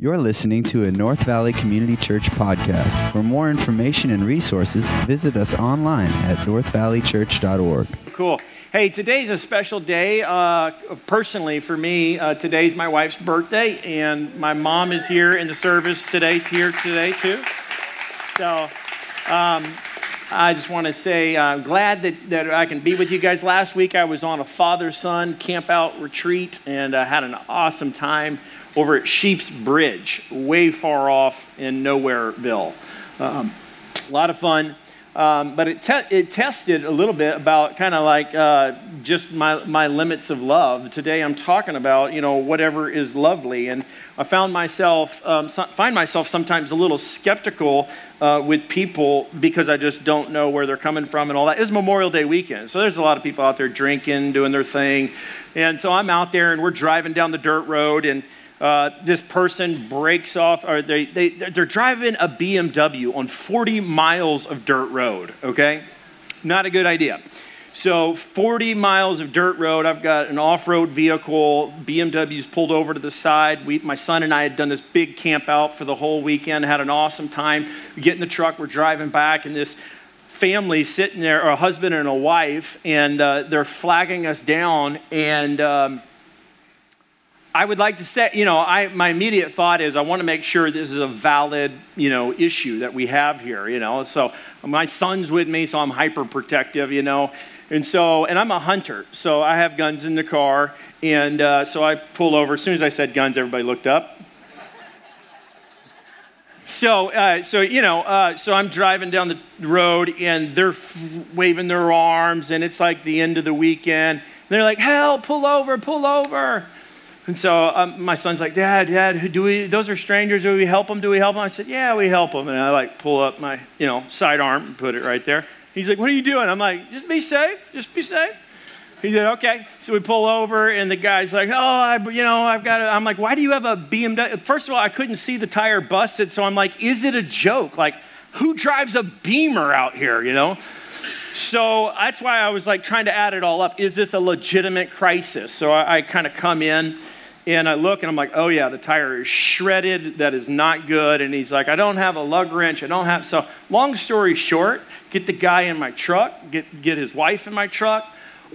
You're listening to a North Valley Community Church podcast. For more information and resources, visit us online at northvalleychurch.org. Cool. Hey, today's a special day. Uh, personally, for me, uh, today's my wife's birthday, and my mom is here in the service today, here today too. So, um, I just want to say I'm uh, glad that, that I can be with you guys. Last week I was on a father son camp out retreat and I had an awesome time over at Sheep's Bridge, way far off in Nowhereville. Um, a lot of fun. Um, but it, te- it tested a little bit about kind of like uh, just my, my limits of love. Today I'm talking about, you know, whatever is lovely. And I found myself, um, so, find myself sometimes a little skeptical uh, with people because I just don't know where they're coming from and all that. It's Memorial Day weekend. So there's a lot of people out there drinking, doing their thing. And so I'm out there and we're driving down the dirt road and uh, this person breaks off, or they, they, they're driving a BMW on 40 miles of dirt road, okay? Not a good idea. So, 40 miles of dirt road. I've got an off road vehicle. BMW's pulled over to the side. We, my son and I had done this big camp out for the whole weekend, had an awesome time. We get in the truck, we're driving back, and this family sitting there, or a husband and a wife, and uh, they're flagging us down. And um, I would like to say, you know, I, my immediate thought is I want to make sure this is a valid, you know, issue that we have here, you know. So my son's with me, so I'm hyper protective, you know. And so, and I'm a hunter, so I have guns in the car. And uh, so I pull over. As soon as I said guns, everybody looked up. So, uh, so you know, uh, so I'm driving down the road, and they're f- waving their arms, and it's like the end of the weekend. And they're like, "Help! Pull over! Pull over!" And so um, my son's like, Dad, Dad, do we, those are strangers. Do we help them? Do we help them? I said, Yeah, we help them. And I like pull up my, you know, sidearm and put it right there. He's like, What are you doing? I'm like, Just be safe. Just be safe. He said, okay. So we pull over, and the guy's like, oh, I, you know, I've got i I'm like, why do you have a BMW? First of all, I couldn't see the tire busted, so I'm like, is it a joke? Like, who drives a Beamer out here, you know? So that's why I was like trying to add it all up. Is this a legitimate crisis? So I, I kind of come in and I look and I'm like, oh yeah, the tire is shredded. That is not good. And he's like, I don't have a lug wrench. I don't have. So, long story short, get the guy in my truck, get, get his wife in my truck.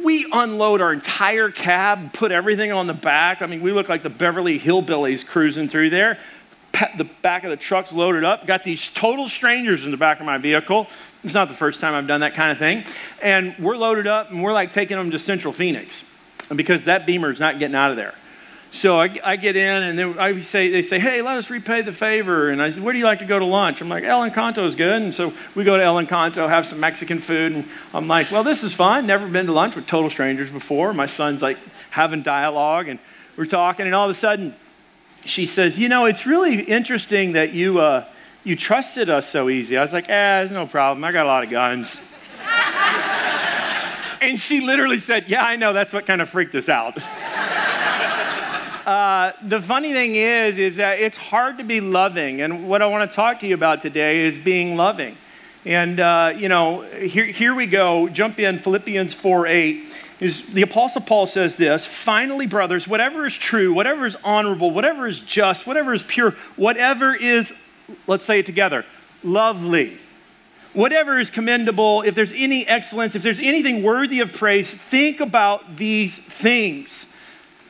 We unload our entire cab, put everything on the back. I mean, we look like the Beverly Hillbillies cruising through there. The back of the truck's loaded up. Got these total strangers in the back of my vehicle. It's not the first time I've done that kind of thing. And we're loaded up and we're like taking them to Central Phoenix because that beamer is not getting out of there. So I, I, get in, and then I say, they say, hey, let us repay the favor. And I said, where do you like to go to lunch? I'm like, El Encanto is good. And so we go to El Encanto, have some Mexican food. And I'm like, well, this is fun. Never been to lunch with total strangers before. My son's like having dialogue, and we're talking. And all of a sudden, she says, you know, it's really interesting that you, uh, you trusted us so easy. I was like, eh, there's no problem. I got a lot of guns. and she literally said, yeah, I know. That's what kind of freaked us out. Uh, the funny thing is, is that it's hard to be loving. And what I want to talk to you about today is being loving. And, uh, you know, here, here we go. Jump in, Philippians 4 8. Is, the Apostle Paul says this Finally, brothers, whatever is true, whatever is honorable, whatever is just, whatever is pure, whatever is, let's say it together, lovely, whatever is commendable, if there's any excellence, if there's anything worthy of praise, think about these things.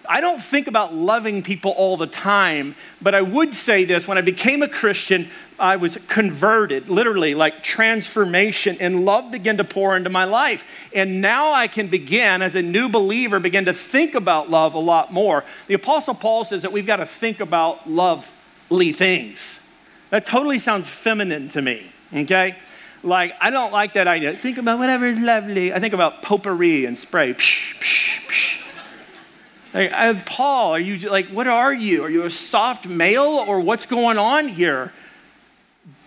I don't think about loving people all the time, but I would say this when I became a Christian, I was converted, literally, like transformation, and love began to pour into my life. And now I can begin, as a new believer, begin to think about love a lot more. The Apostle Paul says that we've got to think about lovely things. That totally sounds feminine to me, okay? Like, I don't like that idea. Think about whatever is lovely. I think about potpourri and spray. Psh, psh, psh. Like, uh, Paul, are you like, what are you? Are you a soft male or what's going on here?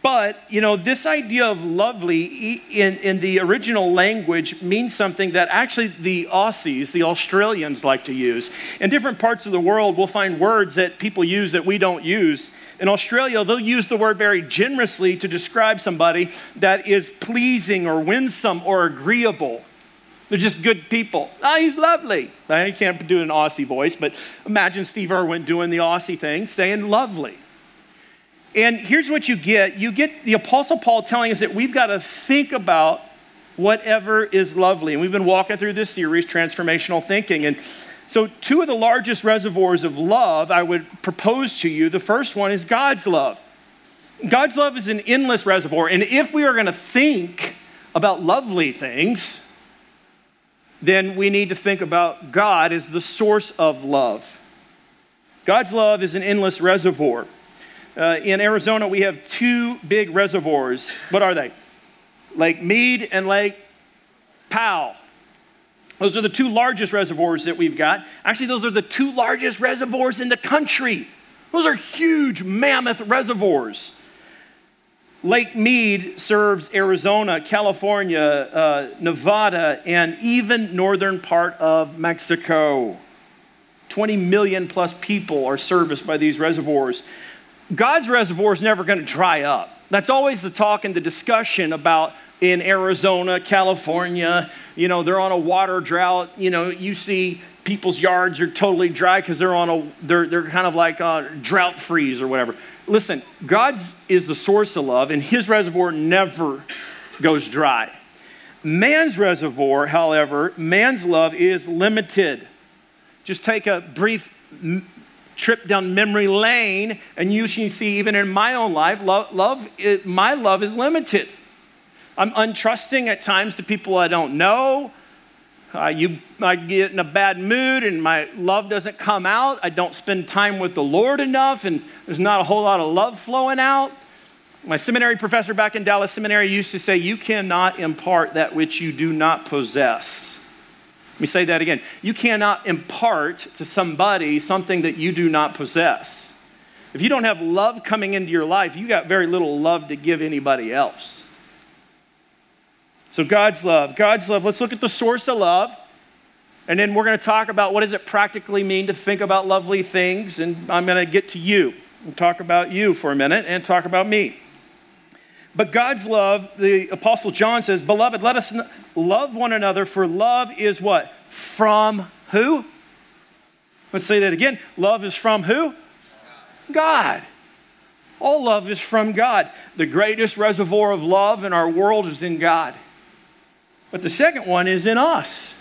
But, you know, this idea of lovely in, in the original language means something that actually the Aussies, the Australians, like to use. In different parts of the world, we'll find words that people use that we don't use. In Australia, they'll use the word very generously to describe somebody that is pleasing or winsome or agreeable. They're just good people. Oh, he's lovely. I can't do an Aussie voice, but imagine Steve Irwin doing the Aussie thing, saying lovely. And here's what you get you get the Apostle Paul telling us that we've got to think about whatever is lovely. And we've been walking through this series, Transformational Thinking. And so, two of the largest reservoirs of love I would propose to you the first one is God's love. God's love is an endless reservoir. And if we are going to think about lovely things, then we need to think about God as the source of love. God's love is an endless reservoir. Uh, in Arizona, we have two big reservoirs. What are they? Lake Mead and Lake Powell. Those are the two largest reservoirs that we've got. Actually, those are the two largest reservoirs in the country. Those are huge, mammoth reservoirs. Lake Mead serves Arizona, California, uh, Nevada, and even northern part of Mexico. 20 million plus people are serviced by these reservoirs. God's reservoir is never going to dry up. That's always the talk and the discussion about in Arizona, California. You know, they're on a water drought. You know, you see people's yards are totally dry because they're on a they're they're kind of like a drought freeze or whatever. Listen, God is the source of love, and His reservoir never goes dry. Man's reservoir, however, man's love is limited. Just take a brief trip down memory lane, and you can see even in my own life, love, love my love is limited. I'm untrusting at times to people I don't know. Uh, you, I get in a bad mood and my love doesn't come out. I don't spend time with the Lord enough, and there's not a whole lot of love flowing out. My seminary professor back in Dallas Seminary used to say, You cannot impart that which you do not possess. Let me say that again. You cannot impart to somebody something that you do not possess. If you don't have love coming into your life, you got very little love to give anybody else. So, God's love. God's love. Let's look at the source of love. And then we're going to talk about what does it practically mean to think about lovely things. And I'm going to get to you and talk about you for a minute and talk about me. But God's love, the Apostle John says, Beloved, let us love one another, for love is what? From who? Let's say that again. Love is from who? God. All love is from God. The greatest reservoir of love in our world is in God. But the second one is in us.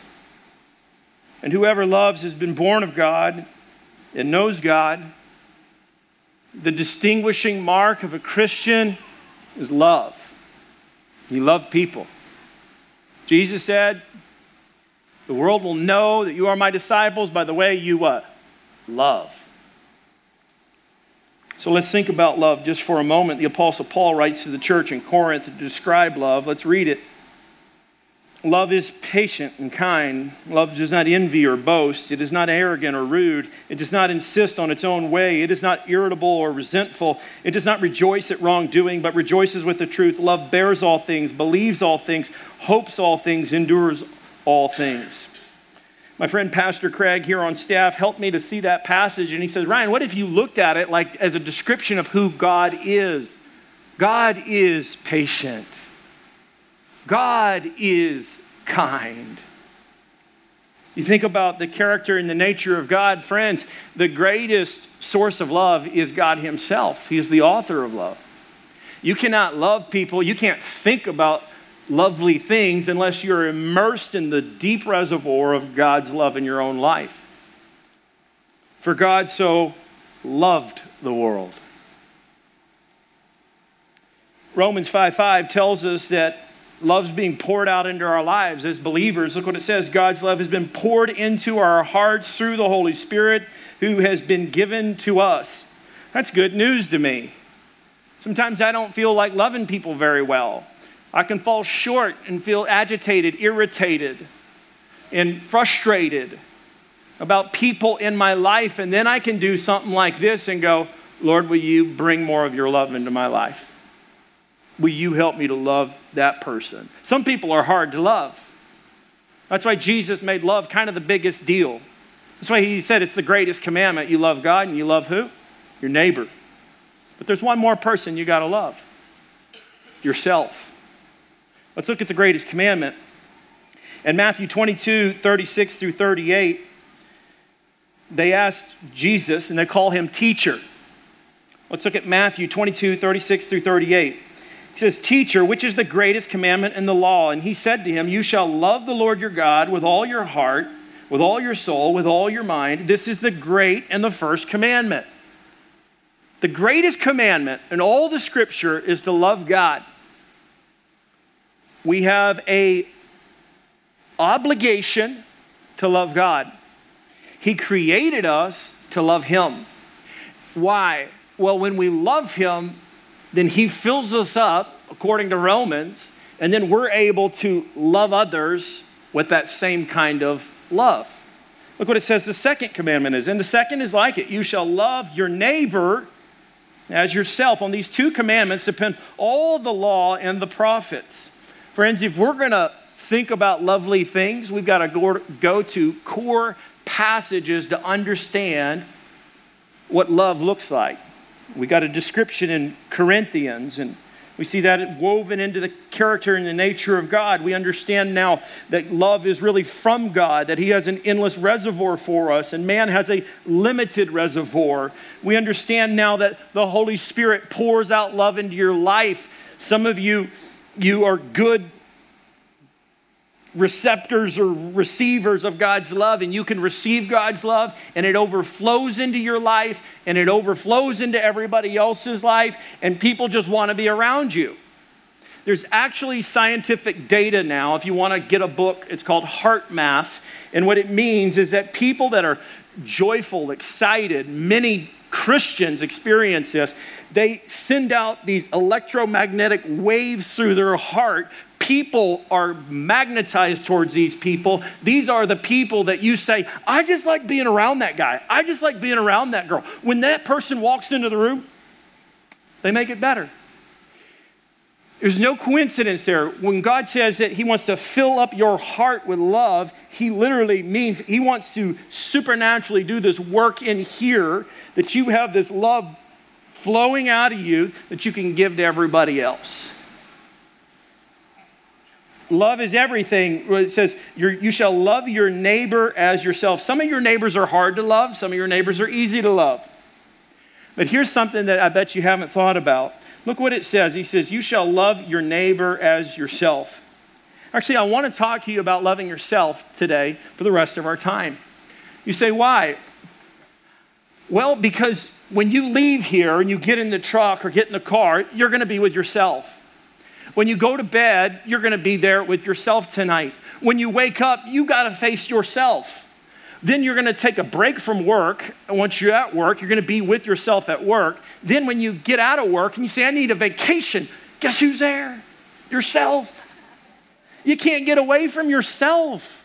And whoever loves has been born of God and knows God. The distinguishing mark of a Christian is love. You love people. Jesus said, The world will know that you are my disciples by the way you what? Love. So let's think about love just for a moment. The Apostle Paul writes to the church in Corinth to describe love. Let's read it. Love is patient and kind. Love does not envy or boast. It is not arrogant or rude. It does not insist on its own way. It is not irritable or resentful. It does not rejoice at wrongdoing, but rejoices with the truth. Love bears all things, believes all things, hopes all things, endures all things. My friend Pastor Craig here on staff helped me to see that passage, and he says, Ryan, what if you looked at it like as a description of who God is? God is patient. God is kind. You think about the character and the nature of God, friends, the greatest source of love is God Himself. He is the author of love. You cannot love people, you can't think about lovely things unless you're immersed in the deep reservoir of God's love in your own life. For God so loved the world. Romans 5 5 tells us that love's being poured out into our lives as believers. Look what it says God's love has been poured into our hearts through the Holy Spirit who has been given to us. That's good news to me. Sometimes I don't feel like loving people very well. I can fall short and feel agitated, irritated, and frustrated about people in my life. And then I can do something like this and go, Lord, will you bring more of your love into my life? Will you help me to love that person? Some people are hard to love. That's why Jesus made love kind of the biggest deal. That's why he said it's the greatest commandment. You love God and you love who? Your neighbor. But there's one more person you got to love yourself. Let's look at the greatest commandment. In Matthew 22, 36 through 38, they asked Jesus, and they call him teacher. Let's look at Matthew 22, 36 through 38. He says, Teacher, which is the greatest commandment in the law? And he said to him, You shall love the Lord your God with all your heart, with all your soul, with all your mind. This is the great and the first commandment. The greatest commandment in all the scripture is to love God. We have a obligation to love God. He created us to love him. Why? Well, when we love him, then he fills us up according to Romans, and then we're able to love others with that same kind of love. Look what it says the second commandment is. And the second is like it you shall love your neighbor as yourself. On these two commandments depend all the law and the prophets. Friends, if we're going to think about lovely things, we've got to go to core passages to understand what love looks like. We got a description in Corinthians, and we see that woven into the character and the nature of God. We understand now that love is really from God, that He has an endless reservoir for us, and man has a limited reservoir. We understand now that the Holy Spirit pours out love into your life. Some of you, you are good receptors or receivers of God's love, and you can receive God's love, and it overflows into your life, and it overflows into everybody else's life, and people just want to be around you. There's actually scientific data now. If you want to get a book, it's called HeartMath. And what it means is that people that are joyful, excited, many Christians experience this. They send out these electromagnetic waves through their heart people are magnetized towards these people. These are the people that you say, I just like being around that guy. I just like being around that girl. When that person walks into the room, they make it better. There's no coincidence there. When God says that He wants to fill up your heart with love, He literally means He wants to supernaturally do this work in here, that you have this love flowing out of you that you can give to everybody else. Love is everything. It says, you shall love your neighbor as yourself. Some of your neighbors are hard to love, some of your neighbors are easy to love. But here's something that I bet you haven't thought about. Look what it says. He says, You shall love your neighbor as yourself. Actually, I want to talk to you about loving yourself today for the rest of our time. You say, Why? Well, because when you leave here and you get in the truck or get in the car, you're going to be with yourself. When you go to bed, you're going to be there with yourself tonight. When you wake up, you got to face yourself. Then you're going to take a break from work. Once you're at work, you're going to be with yourself at work. Then when you get out of work and you say, I need a vacation, guess who's there? Yourself. You can't get away from yourself.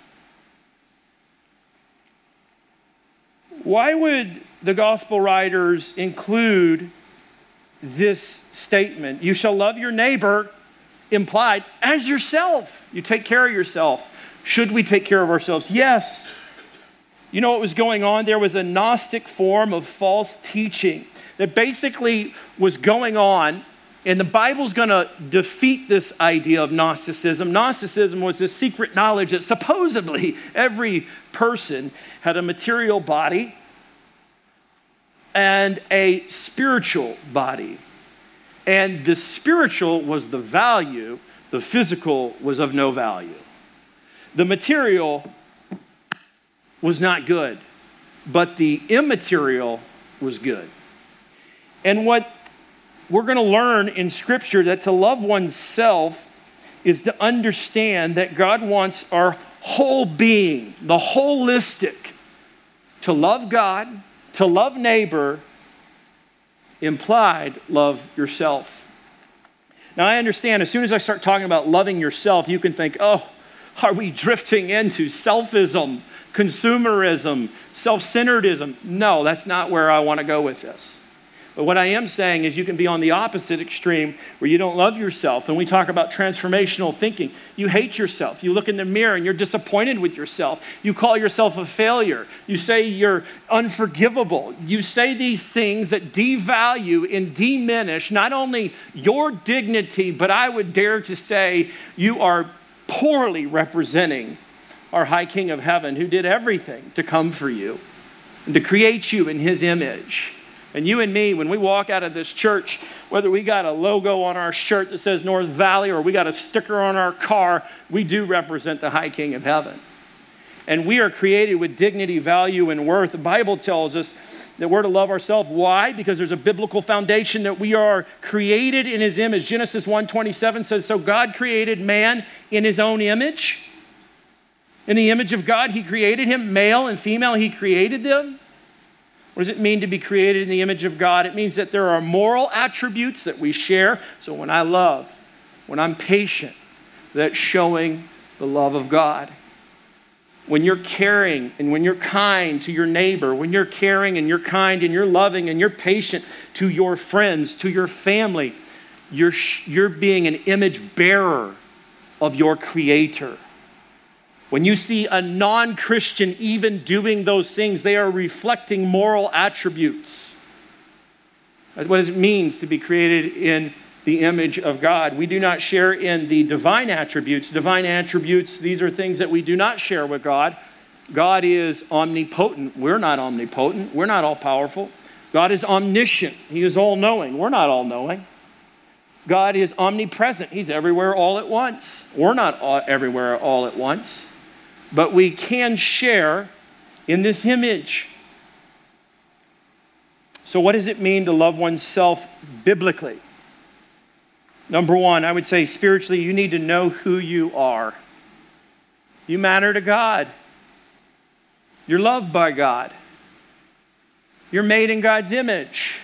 Why would the gospel writers include this statement? You shall love your neighbor implied as yourself. You take care of yourself. Should we take care of ourselves? Yes. You know what was going on? There was a Gnostic form of false teaching that basically was going on, and the Bible's going to defeat this idea of Gnosticism. Gnosticism was this secret knowledge that supposedly every person had a material body and a spiritual body. And the spiritual was the value, the physical was of no value. The material was not good, but the immaterial was good. And what we're going to learn in Scripture that to love oneself is to understand that God wants our whole being, the holistic, to love God, to love neighbor, implied love yourself. Now, I understand as soon as I start talking about loving yourself, you can think, oh, are we drifting into selfism, consumerism, self centeredism? No, that's not where I want to go with this. But what I am saying is you can be on the opposite extreme where you don't love yourself. And we talk about transformational thinking. You hate yourself. You look in the mirror and you're disappointed with yourself. You call yourself a failure. You say you're unforgivable. You say these things that devalue and diminish not only your dignity, but I would dare to say you are poorly representing our high King of heaven who did everything to come for you and to create you in his image And you and me, when we walk out of this church, whether we got a logo on our shirt that says North Valley or we got a sticker on our car, we do represent the High King of Heaven. And we are created with dignity, value, and worth. The Bible tells us that we're to love ourselves. Why? Because there's a biblical foundation that we are created in his image. Genesis 1:27 says, So God created man in his own image. In the image of God, he created him, male and female, he created them. What does it mean to be created in the image of God? It means that there are moral attributes that we share. So when I love, when I'm patient, that's showing the love of God. When you're caring and when you're kind to your neighbor, when you're caring and you're kind and you're loving and you're patient to your friends, to your family, you're, you're being an image bearer of your Creator. When you see a non Christian even doing those things, they are reflecting moral attributes. That's what it means to be created in the image of God. We do not share in the divine attributes. Divine attributes, these are things that we do not share with God. God is omnipotent. We're not omnipotent. We're not all powerful. God is omniscient. He is all knowing. We're not all knowing. God is omnipresent. He's everywhere all at once. We're not all, everywhere all at once but we can share in this image. So, what does it mean to love oneself biblically? Number one, I would say spiritually, you need to know who you are. You matter to God. You're loved by God. You're made in God's image.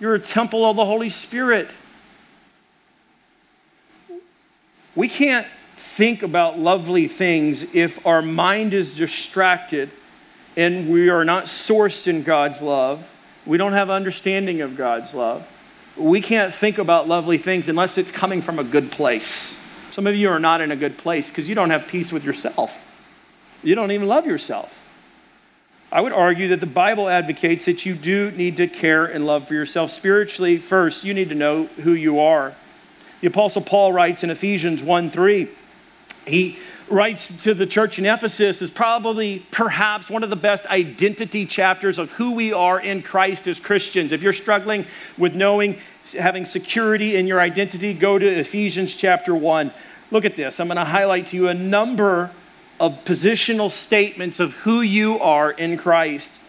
You're a temple of the Holy Spirit. We can't think about lovely things if our mind is distracted and we are not sourced in God's love. We don't have understanding of God's love. We can't think about lovely things unless it's coming from a good place. Some of you are not in a good place because you don't have peace with yourself. You don't even love yourself. I would argue that the Bible advocates that you do need to care and love for yourself. Spiritually, first, you need to know who you are. The Apostle Paul writes in Ephesians 1 3, he writes to the church in Ephesus is probably perhaps one of the best identity chapters of who we are in Christ as Christians. If you're struggling with knowing, having security in your identity, go to Ephesians chapter 1. Look at this. I'm going to highlight to you a number of positional statements of who you are in Christ.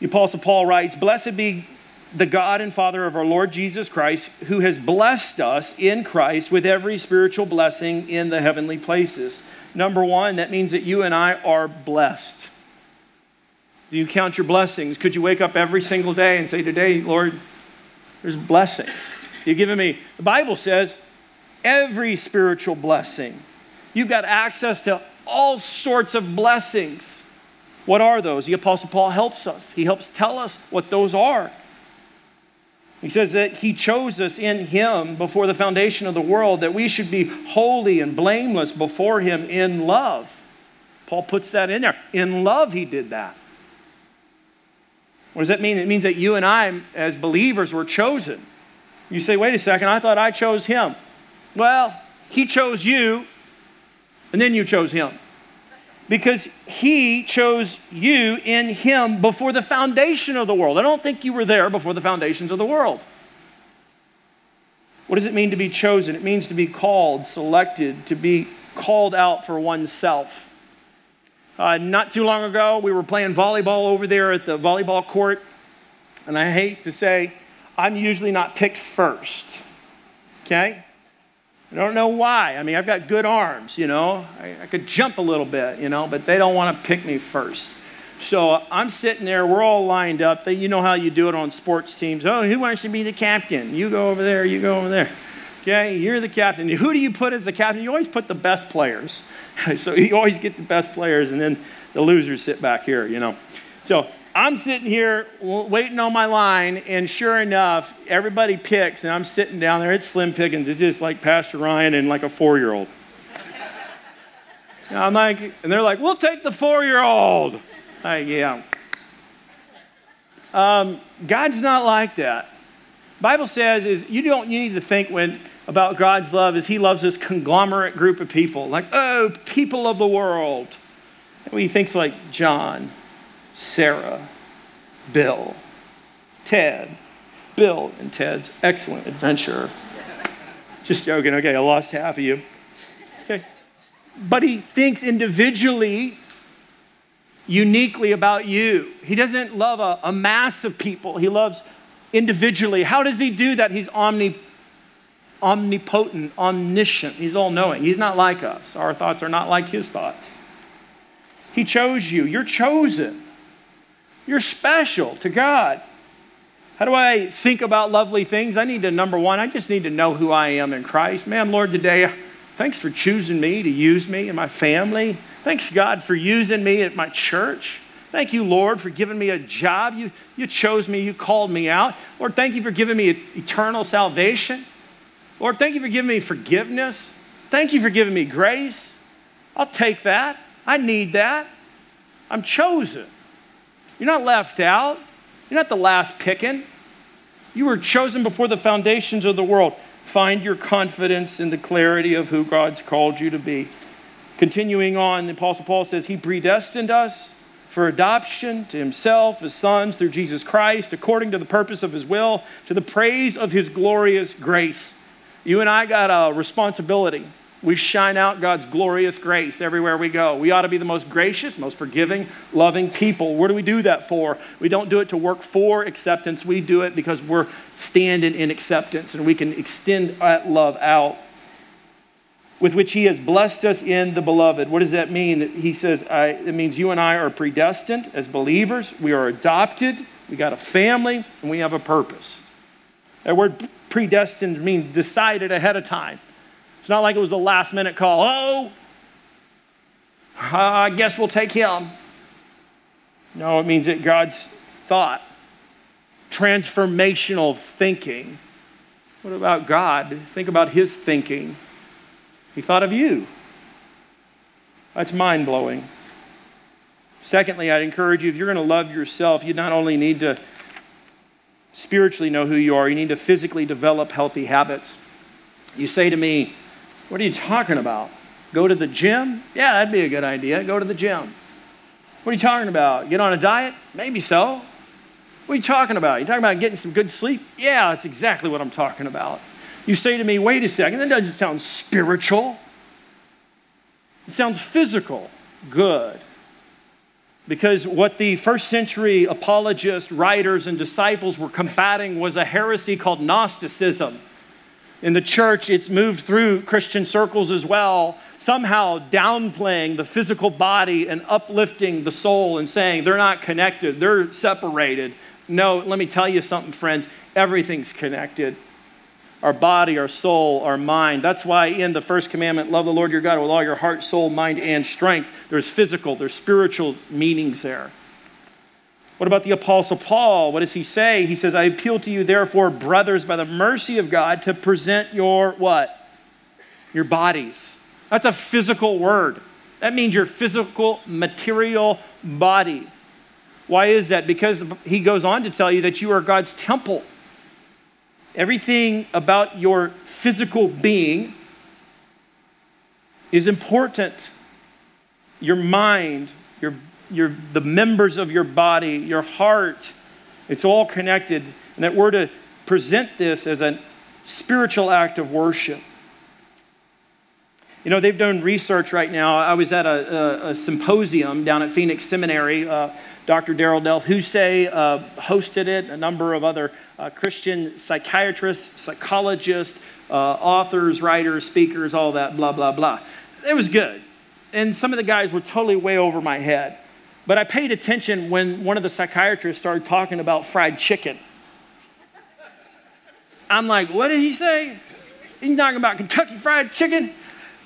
The Apostle Paul writes, Blessed be the God and Father of our Lord Jesus Christ, who has blessed us in Christ with every spiritual blessing in the heavenly places. Number one, that means that you and I are blessed. Do you count your blessings? Could you wake up every single day and say, Today, Lord, there's blessings? You've given me, the Bible says, every spiritual blessing. You've got access to all sorts of blessings. What are those? The Apostle Paul helps us. He helps tell us what those are. He says that He chose us in Him before the foundation of the world, that we should be holy and blameless before Him in love. Paul puts that in there. In love, He did that. What does that mean? It means that you and I, as believers, were chosen. You say, wait a second, I thought I chose Him. Well, He chose you, and then you chose Him because he chose you in him before the foundation of the world. I don't think you were there before the foundations of the world. What does it mean to be chosen? It means to be called, selected, to be called out for oneself. Uh, not too long ago, we were playing volleyball over there at the volleyball court, and I hate to say, I'm usually not picked first. Okay? I don't know why. I mean, I've got good arms, you know. I, I could jump a little bit, you know, but they don't want to pick me first. So I'm sitting there, we're all lined up. You know how you do it on sports teams. Oh, who wants to be the captain? You go over there, you go over there. Okay, you're the captain. Who do you put as the captain? You always put the best players. so you always get the best players, and then the losers sit back here, you know. So I'm sitting here waiting on my line, and sure enough, everybody picks, and I'm sitting down there. It's Slim Pickens. It's just like Pastor Ryan and like a four year old. I'm like, and they're like, we'll take the four year old. Like, yeah. Um, God's not like that. Bible says is you don't you need to think when about God's love is He loves this conglomerate group of people, like oh people of the world. And he thinks like John, Sarah, Bill, Ted, Bill, and Ted's excellent adventure. Just joking. Okay, I lost half of you. Okay. But he thinks individually, uniquely about you. He doesn't love a, a mass of people, he loves individually. How does he do that? He's omni, omnipotent, omniscient. He's all knowing. He's not like us. Our thoughts are not like his thoughts. He chose you. You're chosen. You're special to God. How do I think about lovely things? I need to, number one, I just need to know who I am in Christ. Man, Lord, today, thanks for choosing me to use me and my family. Thanks, God, for using me at my church. Thank you, Lord, for giving me a job. You, you chose me, you called me out. Lord, thank you for giving me eternal salvation. Lord, thank you for giving me forgiveness. Thank you for giving me grace. I'll take that. I need that. I'm chosen. You're not left out. You're not the last picking. You were chosen before the foundations of the world. Find your confidence in the clarity of who God's called you to be. Continuing on, the Apostle Paul says, He predestined us for adoption to Himself as sons through Jesus Christ, according to the purpose of His will, to the praise of His glorious grace. You and I got a responsibility we shine out God's glorious grace everywhere we go. We ought to be the most gracious, most forgiving, loving people. Where do we do that for? We don't do it to work for acceptance. We do it because we're standing in acceptance and we can extend that love out with which he has blessed us in the beloved. What does that mean? He says I, it means you and I are predestined as believers. We are adopted. We got a family and we have a purpose. That word predestined means decided ahead of time. It's not like it was a last minute call. Oh, I guess we'll take him. No, it means that God's thought, transformational thinking. What about God? Think about his thinking. He thought of you. That's mind blowing. Secondly, I'd encourage you if you're going to love yourself, you not only need to spiritually know who you are, you need to physically develop healthy habits. You say to me, what are you talking about? Go to the gym? Yeah, that'd be a good idea. Go to the gym. What are you talking about? Get on a diet? Maybe so. What are you talking about? You talking about getting some good sleep? Yeah, that's exactly what I'm talking about. You say to me, wait a second, that doesn't sound spiritual. It sounds physical. Good. Because what the first century apologists, writers, and disciples were combating was a heresy called Gnosticism in the church, it's moved through Christian circles as well, somehow downplaying the physical body and uplifting the soul and saying they're not connected, they're separated. No, let me tell you something, friends. Everything's connected. Our body, our soul, our mind. That's why in the first commandment, love the Lord your God with all your heart, soul, mind, and strength. There's physical, there's spiritual meanings there. What about the Apostle Paul? What does he say? He says, I appeal to you, therefore, brothers, by the mercy of God, to present your what? Your bodies. That's a physical word. That means your physical, material body. Why is that? Because he goes on to tell you that you are God's temple. Everything about your physical being is important. Your mind, your your, the members of your body, your heart. It's all connected. And that we're to present this as a spiritual act of worship. You know, they've done research right now. I was at a, a, a symposium down at Phoenix Seminary. Uh, Dr. Darryl DelHousaye uh, hosted it, a number of other uh, Christian psychiatrists, psychologists, uh, authors, writers, speakers, all that, blah, blah, blah. It was good. And some of the guys were totally way over my head. But I paid attention when one of the psychiatrists started talking about fried chicken. I'm like, what did he say? He's talking about Kentucky Fried Chicken.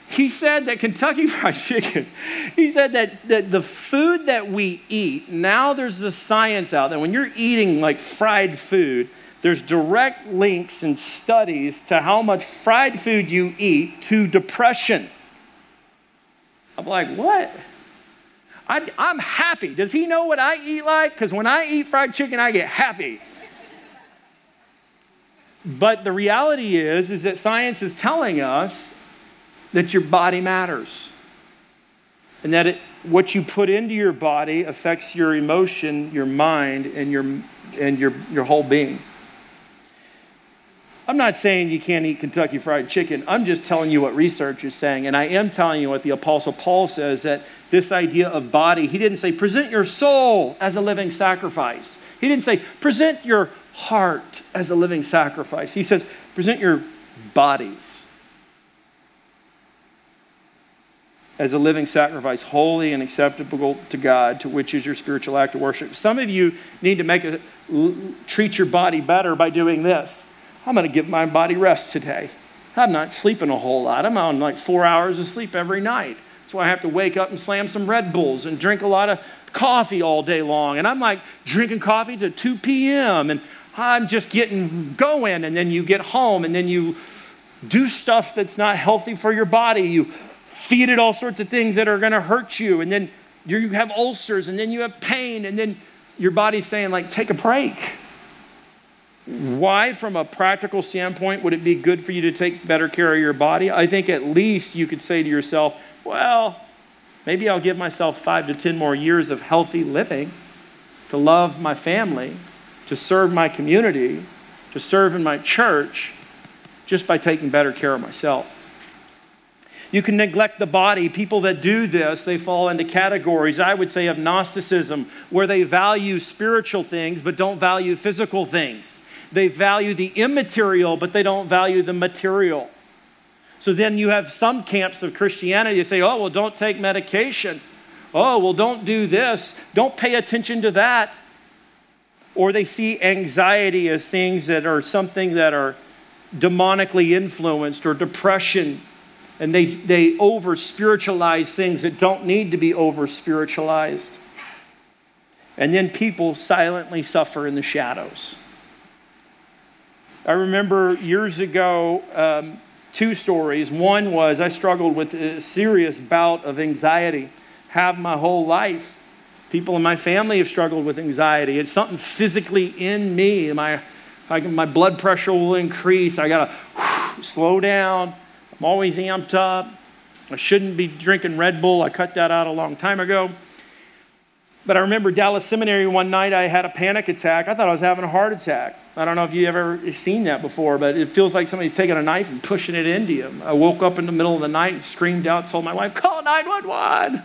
He said that Kentucky Fried Chicken, he said that, that the food that we eat, now there's the science out there. When you're eating like fried food, there's direct links and studies to how much fried food you eat to depression. I'm like, what? I, am happy. Does he know what I eat like? Because when I eat fried chicken, I get happy. But the reality is, is that science is telling us that your body matters. and that it, what you put into your body affects your emotion, your mind, and your, and your, your whole being. I'm not saying you can't eat Kentucky Fried Chicken. I'm just telling you what research is saying. And I am telling you what the Apostle Paul says that this idea of body, he didn't say present your soul as a living sacrifice. He didn't say present your heart as a living sacrifice. He says present your bodies as a living sacrifice, holy and acceptable to God, to which is your spiritual act of worship. Some of you need to make a treat your body better by doing this. I'm going to give my body rest today. I'm not sleeping a whole lot. I'm on like four hours of sleep every night. That's why I have to wake up and slam some Red Bulls and drink a lot of coffee all day long. And I'm like drinking coffee to 2 p.m. and I'm just getting going. And then you get home and then you do stuff that's not healthy for your body. You feed it all sorts of things that are going to hurt you. And then you have ulcers and then you have pain. And then your body's saying, like, take a break. Why, from a practical standpoint, would it be good for you to take better care of your body? I think at least you could say to yourself, well, maybe I'll give myself five to 10 more years of healthy living to love my family, to serve my community, to serve in my church, just by taking better care of myself. You can neglect the body. People that do this, they fall into categories, I would say, of Gnosticism, where they value spiritual things but don't value physical things. They value the immaterial, but they don't value the material. So then you have some camps of Christianity that say, oh, well, don't take medication. Oh, well, don't do this. Don't pay attention to that. Or they see anxiety as things that are something that are demonically influenced or depression. And they, they over spiritualize things that don't need to be over spiritualized. And then people silently suffer in the shadows. I remember years ago, um, two stories. One was I struggled with a serious bout of anxiety, have my whole life. People in my family have struggled with anxiety. It's something physically in me. My, my blood pressure will increase. I got to slow down. I'm always amped up. I shouldn't be drinking Red Bull. I cut that out a long time ago. But I remember Dallas Seminary one night, I had a panic attack. I thought I was having a heart attack. I don't know if you've ever seen that before, but it feels like somebody's taking a knife and pushing it into you. I woke up in the middle of the night and screamed out, told my wife, call 911.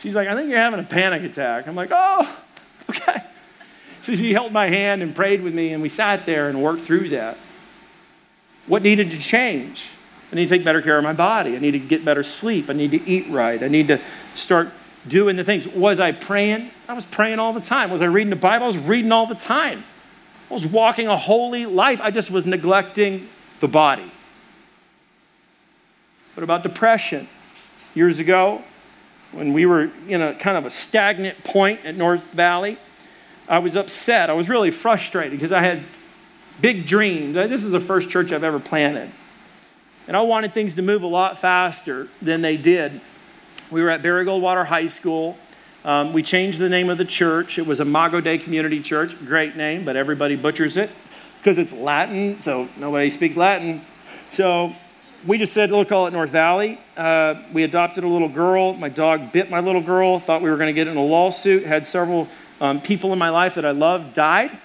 She's like, I think you're having a panic attack. I'm like, oh, okay. So she held my hand and prayed with me, and we sat there and worked through that. What needed to change? I need to take better care of my body. I need to get better sleep. I need to eat right. I need to start doing the things. Was I praying? I was praying all the time. Was I reading the Bible? I was reading all the time. I was walking a holy life. I just was neglecting the body. What about depression? Years ago, when we were in a kind of a stagnant point at North Valley, I was upset. I was really frustrated because I had big dreams. This is the first church I've ever planted. And I wanted things to move a lot faster than they did. We were at Barry Goldwater High School. Um, we changed the name of the church. It was Imago Dei Community Church. Great name, but everybody butchers it because it's Latin, so nobody speaks Latin. So we just said, we'll call it North Valley. Uh, we adopted a little girl. My dog bit my little girl. Thought we were going to get in a lawsuit. Had several um, people in my life that I loved died.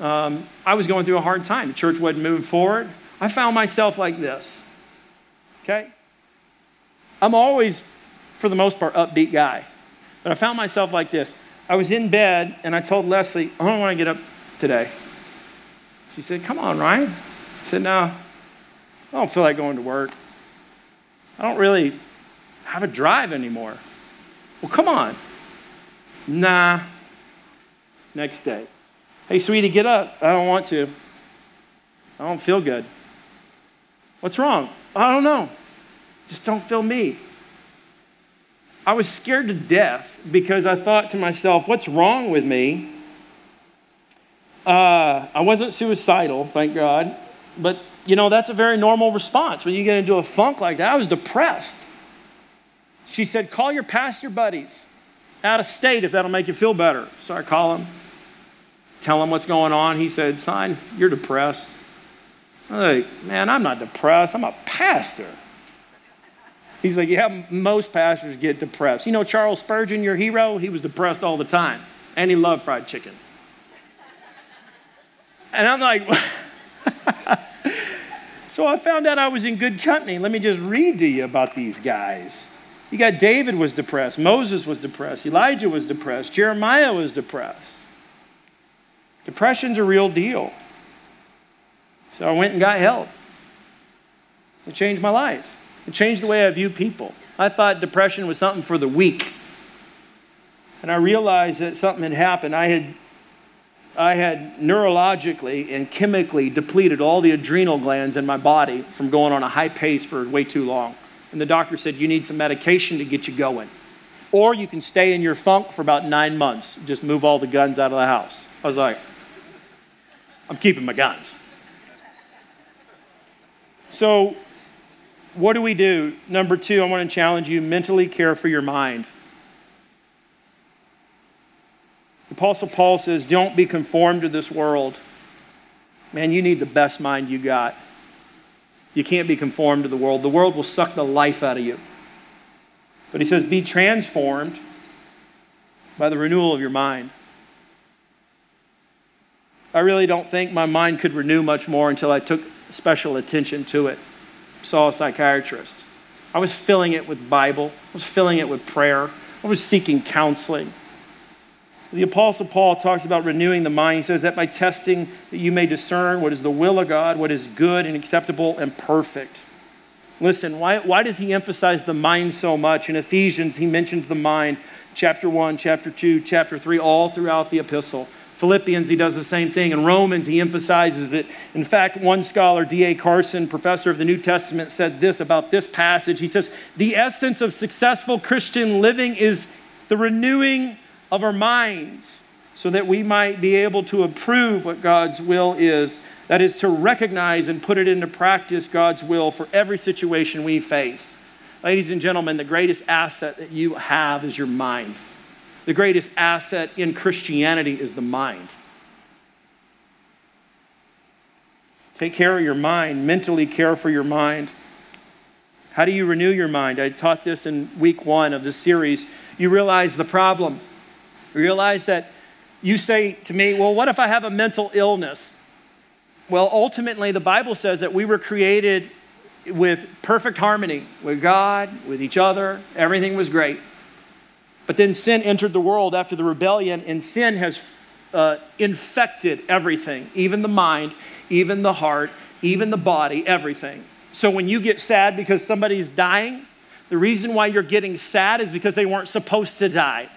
Um, I was going through a hard time. The church wasn't moving forward. I found myself like this. Okay? I'm always for the most part, upbeat guy. But I found myself like this. I was in bed and I told Leslie, I don't want to get up today. She said, Come on, Ryan. I said, No, I don't feel like going to work. I don't really have a drive anymore. Well, come on. Nah. Next day. Hey, sweetie, get up. I don't want to. I don't feel good. What's wrong? I don't know. Just don't feel me. I was scared to death because I thought to myself, what's wrong with me? Uh, I wasn't suicidal, thank God. But, you know, that's a very normal response when you get into a funk like that. I was depressed. She said, call your pastor buddies out of state if that'll make you feel better. So I call him, tell him what's going on. He said, Sign, you're depressed. I'm like, man, I'm not depressed. I'm a pastor. He's like, yeah, most pastors get depressed. You know, Charles Spurgeon, your hero, he was depressed all the time, and he loved fried chicken. And I'm like, so I found out I was in good company. Let me just read to you about these guys. You got David was depressed, Moses was depressed, Elijah was depressed, Jeremiah was depressed. Depression's a real deal. So I went and got help. It changed my life. It changed the way I view people. I thought depression was something for the weak. And I realized that something had happened. I had, I had neurologically and chemically depleted all the adrenal glands in my body from going on a high pace for way too long. And the doctor said, You need some medication to get you going. Or you can stay in your funk for about nine months. Just move all the guns out of the house. I was like, I'm keeping my guns. So, what do we do? Number two, I want to challenge you mentally care for your mind. The Apostle Paul says, Don't be conformed to this world. Man, you need the best mind you got. You can't be conformed to the world. The world will suck the life out of you. But he says, Be transformed by the renewal of your mind. I really don't think my mind could renew much more until I took special attention to it. Saw a psychiatrist. I was filling it with Bible. I was filling it with prayer. I was seeking counseling. The Apostle Paul talks about renewing the mind. He says that by testing that you may discern what is the will of God, what is good and acceptable and perfect. Listen, why, why does he emphasize the mind so much? In Ephesians, he mentions the mind, chapter 1, chapter 2, chapter 3, all throughout the epistle. Philippians, he does the same thing. In Romans, he emphasizes it. In fact, one scholar, D.A. Carson, professor of the New Testament, said this about this passage. He says, The essence of successful Christian living is the renewing of our minds so that we might be able to approve what God's will is. That is to recognize and put it into practice God's will for every situation we face. Ladies and gentlemen, the greatest asset that you have is your mind. The greatest asset in Christianity is the mind. Take care of your mind, mentally care for your mind. How do you renew your mind? I taught this in week one of the series. You realize the problem. You realize that you say to me, Well, what if I have a mental illness? Well, ultimately, the Bible says that we were created with perfect harmony with God, with each other. Everything was great. But then sin entered the world after the rebellion, and sin has uh, infected everything, even the mind, even the heart, even the body, everything. So when you get sad because somebody's dying, the reason why you're getting sad is because they weren't supposed to die.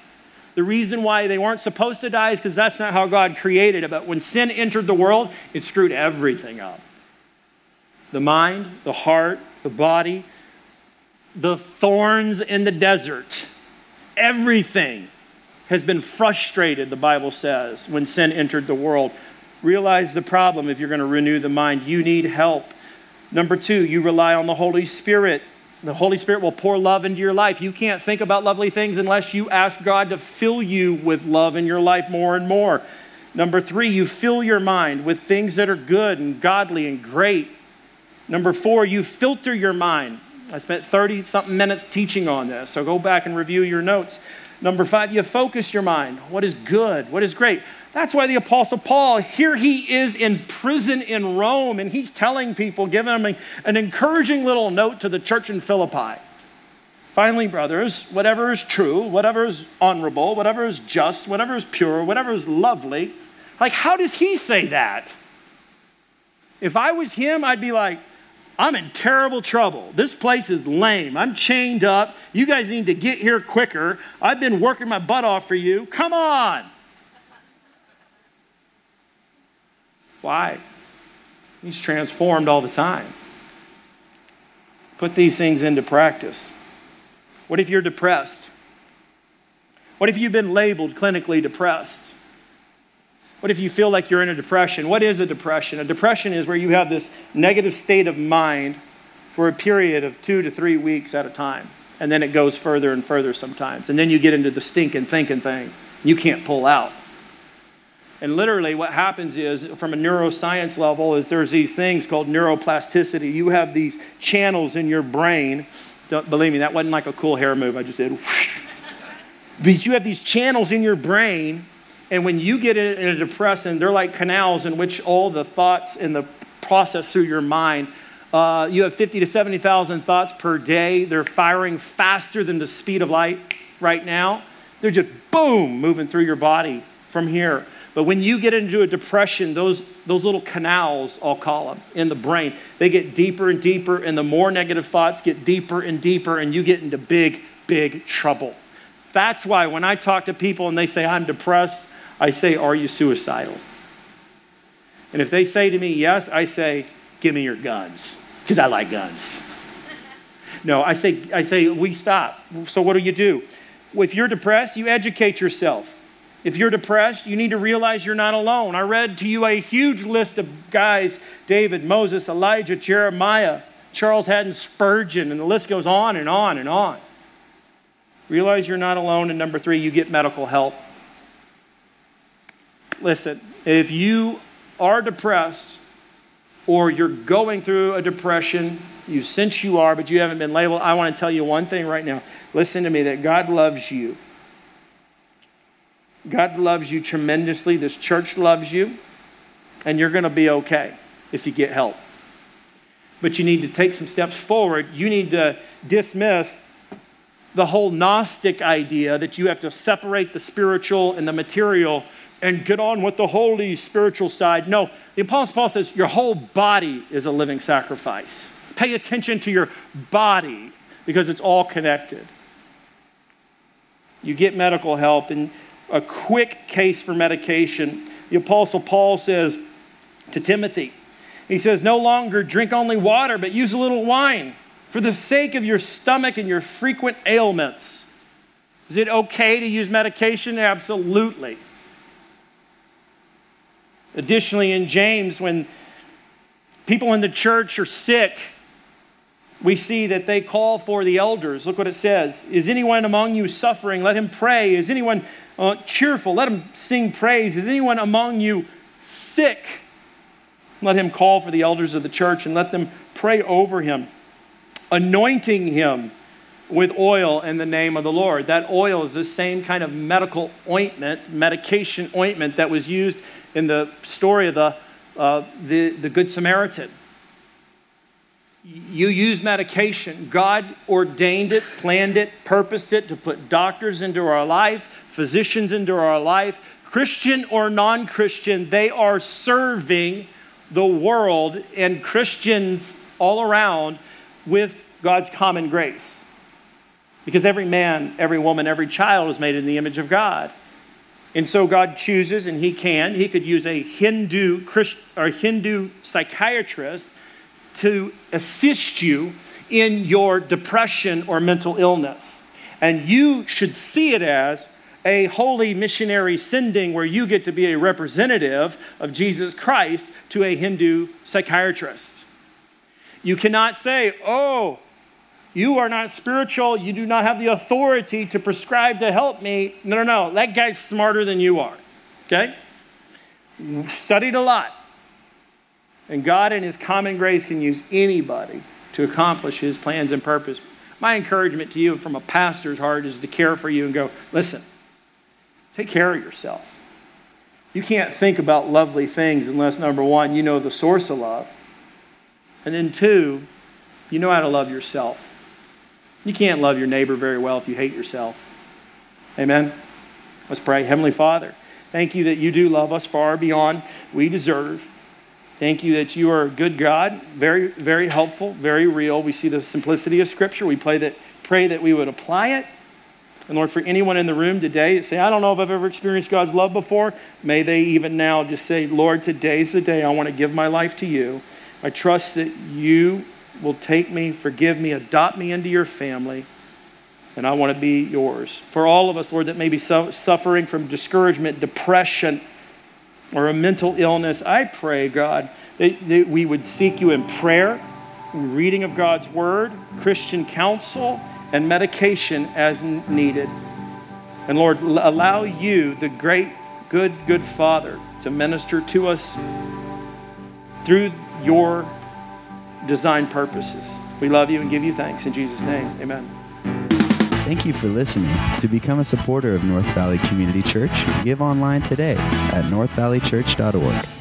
The reason why they weren't supposed to die is because that's not how God created it. But when sin entered the world, it screwed everything up the mind, the heart, the body, the thorns in the desert everything has been frustrated, the Bible says, when sin entered the world. Realize the problem if you're going to renew the mind. You need help. Number two, you rely on the Holy Spirit. The Holy Spirit will pour love into your life. You can't think about lovely things unless you ask God to fill you with love in your life more and more. Number three, you fill your mind with things that are good and godly and great. Number four, you filter your mind. I spent 30 something minutes teaching on this, so go back and review your notes. Number five, you focus your mind. What is good? What is great? That's why the Apostle Paul, here he is in prison in Rome, and he's telling people, giving them an encouraging little note to the church in Philippi. Finally, brothers, whatever is true, whatever is honorable, whatever is just, whatever is pure, whatever is lovely. Like, how does he say that? If I was him, I'd be like, I'm in terrible trouble. This place is lame. I'm chained up. You guys need to get here quicker. I've been working my butt off for you. Come on. Why? He's transformed all the time. Put these things into practice. What if you're depressed? What if you've been labeled clinically depressed? What if you feel like you're in a depression? What is a depression? A depression is where you have this negative state of mind for a period of two to three weeks at a time. And then it goes further and further sometimes. And then you get into the stinking thinking thing. You can't pull out. And literally, what happens is, from a neuroscience level, is there's these things called neuroplasticity. You have these channels in your brain Don't, believe me, that wasn't like a cool hair move. I just did. but you have these channels in your brain, and when you get in a depressant, they're like canals in which all the thoughts and the process through your mind. Uh, you have 50 to 70,000 thoughts per day. They're firing faster than the speed of light right now. They're just boom, moving through your body from here. But when you get into a depression, those, those little canals, I'll call them, in the brain, they get deeper and deeper, and the more negative thoughts get deeper and deeper, and you get into big, big trouble. That's why when I talk to people and they say, I'm depressed, I say, Are you suicidal? And if they say to me, Yes, I say, Give me your guns, because I like guns. No, I say, I say, we stop. So what do you do? If you're depressed, you educate yourself. If you're depressed, you need to realize you're not alone. I read to you a huge list of guys David, Moses, Elijah, Jeremiah, Charles Haddon Spurgeon, and the list goes on and on and on. Realize you're not alone. And number three, you get medical help. Listen, if you are depressed or you're going through a depression, you sense you are, but you haven't been labeled, I want to tell you one thing right now. Listen to me that God loves you. God loves you tremendously. This church loves you. And you're going to be okay if you get help. But you need to take some steps forward. You need to dismiss the whole Gnostic idea that you have to separate the spiritual and the material and get on with the holy spiritual side. No, the Apostle Paul says your whole body is a living sacrifice. Pay attention to your body because it's all connected. You get medical help, and a quick case for medication. The Apostle Paul says to Timothy, he says, No longer drink only water, but use a little wine for the sake of your stomach and your frequent ailments. Is it okay to use medication? Absolutely. Additionally, in James, when people in the church are sick, we see that they call for the elders. Look what it says. Is anyone among you suffering? Let him pray. Is anyone uh, cheerful? Let him sing praise. Is anyone among you sick? Let him call for the elders of the church and let them pray over him, anointing him with oil in the name of the Lord. That oil is the same kind of medical ointment, medication ointment that was used in the story of the, uh, the, the Good Samaritan you use medication. God ordained it, planned it, purposed it to put doctors into our life, physicians into our life, Christian or non Christian, they are serving the world and Christians all around with God's common grace. Because every man, every woman, every child is made in the image of God. And so God chooses, and He can. He could use a Hindu Christ, or Hindu psychiatrist to assist you in your depression or mental illness. And you should see it as a holy missionary sending where you get to be a representative of Jesus Christ to a Hindu psychiatrist. You cannot say, oh, you are not spiritual. You do not have the authority to prescribe to help me. No, no, no. That guy's smarter than you are. Okay? Studied a lot. And God, in His common grace, can use anybody to accomplish His plans and purpose. My encouragement to you from a pastor's heart is to care for you and go, listen, take care of yourself. You can't think about lovely things unless, number one, you know the source of love. And then, two, you know how to love yourself. You can't love your neighbor very well if you hate yourself. Amen? Let's pray. Heavenly Father, thank you that you do love us far beyond we deserve. Thank you that you are a good God, very, very helpful, very real. We see the simplicity of Scripture. We pray that, pray that we would apply it. And Lord, for anyone in the room today that say, I don't know if I've ever experienced God's love before, may they even now just say, Lord, today's the day I want to give my life to you. I trust that you will take me, forgive me, adopt me into your family, and I want to be yours. For all of us, Lord, that may be suffering from discouragement, depression, or a mental illness, I pray, God, that, that we would seek you in prayer, reading of God's word, Christian counsel, and medication as needed. And Lord, allow you, the great, good, good Father, to minister to us through your design purposes. We love you and give you thanks in Jesus' name. Amen. Thank you for listening. To become a supporter of North Valley Community Church, give online today at northvalleychurch.org.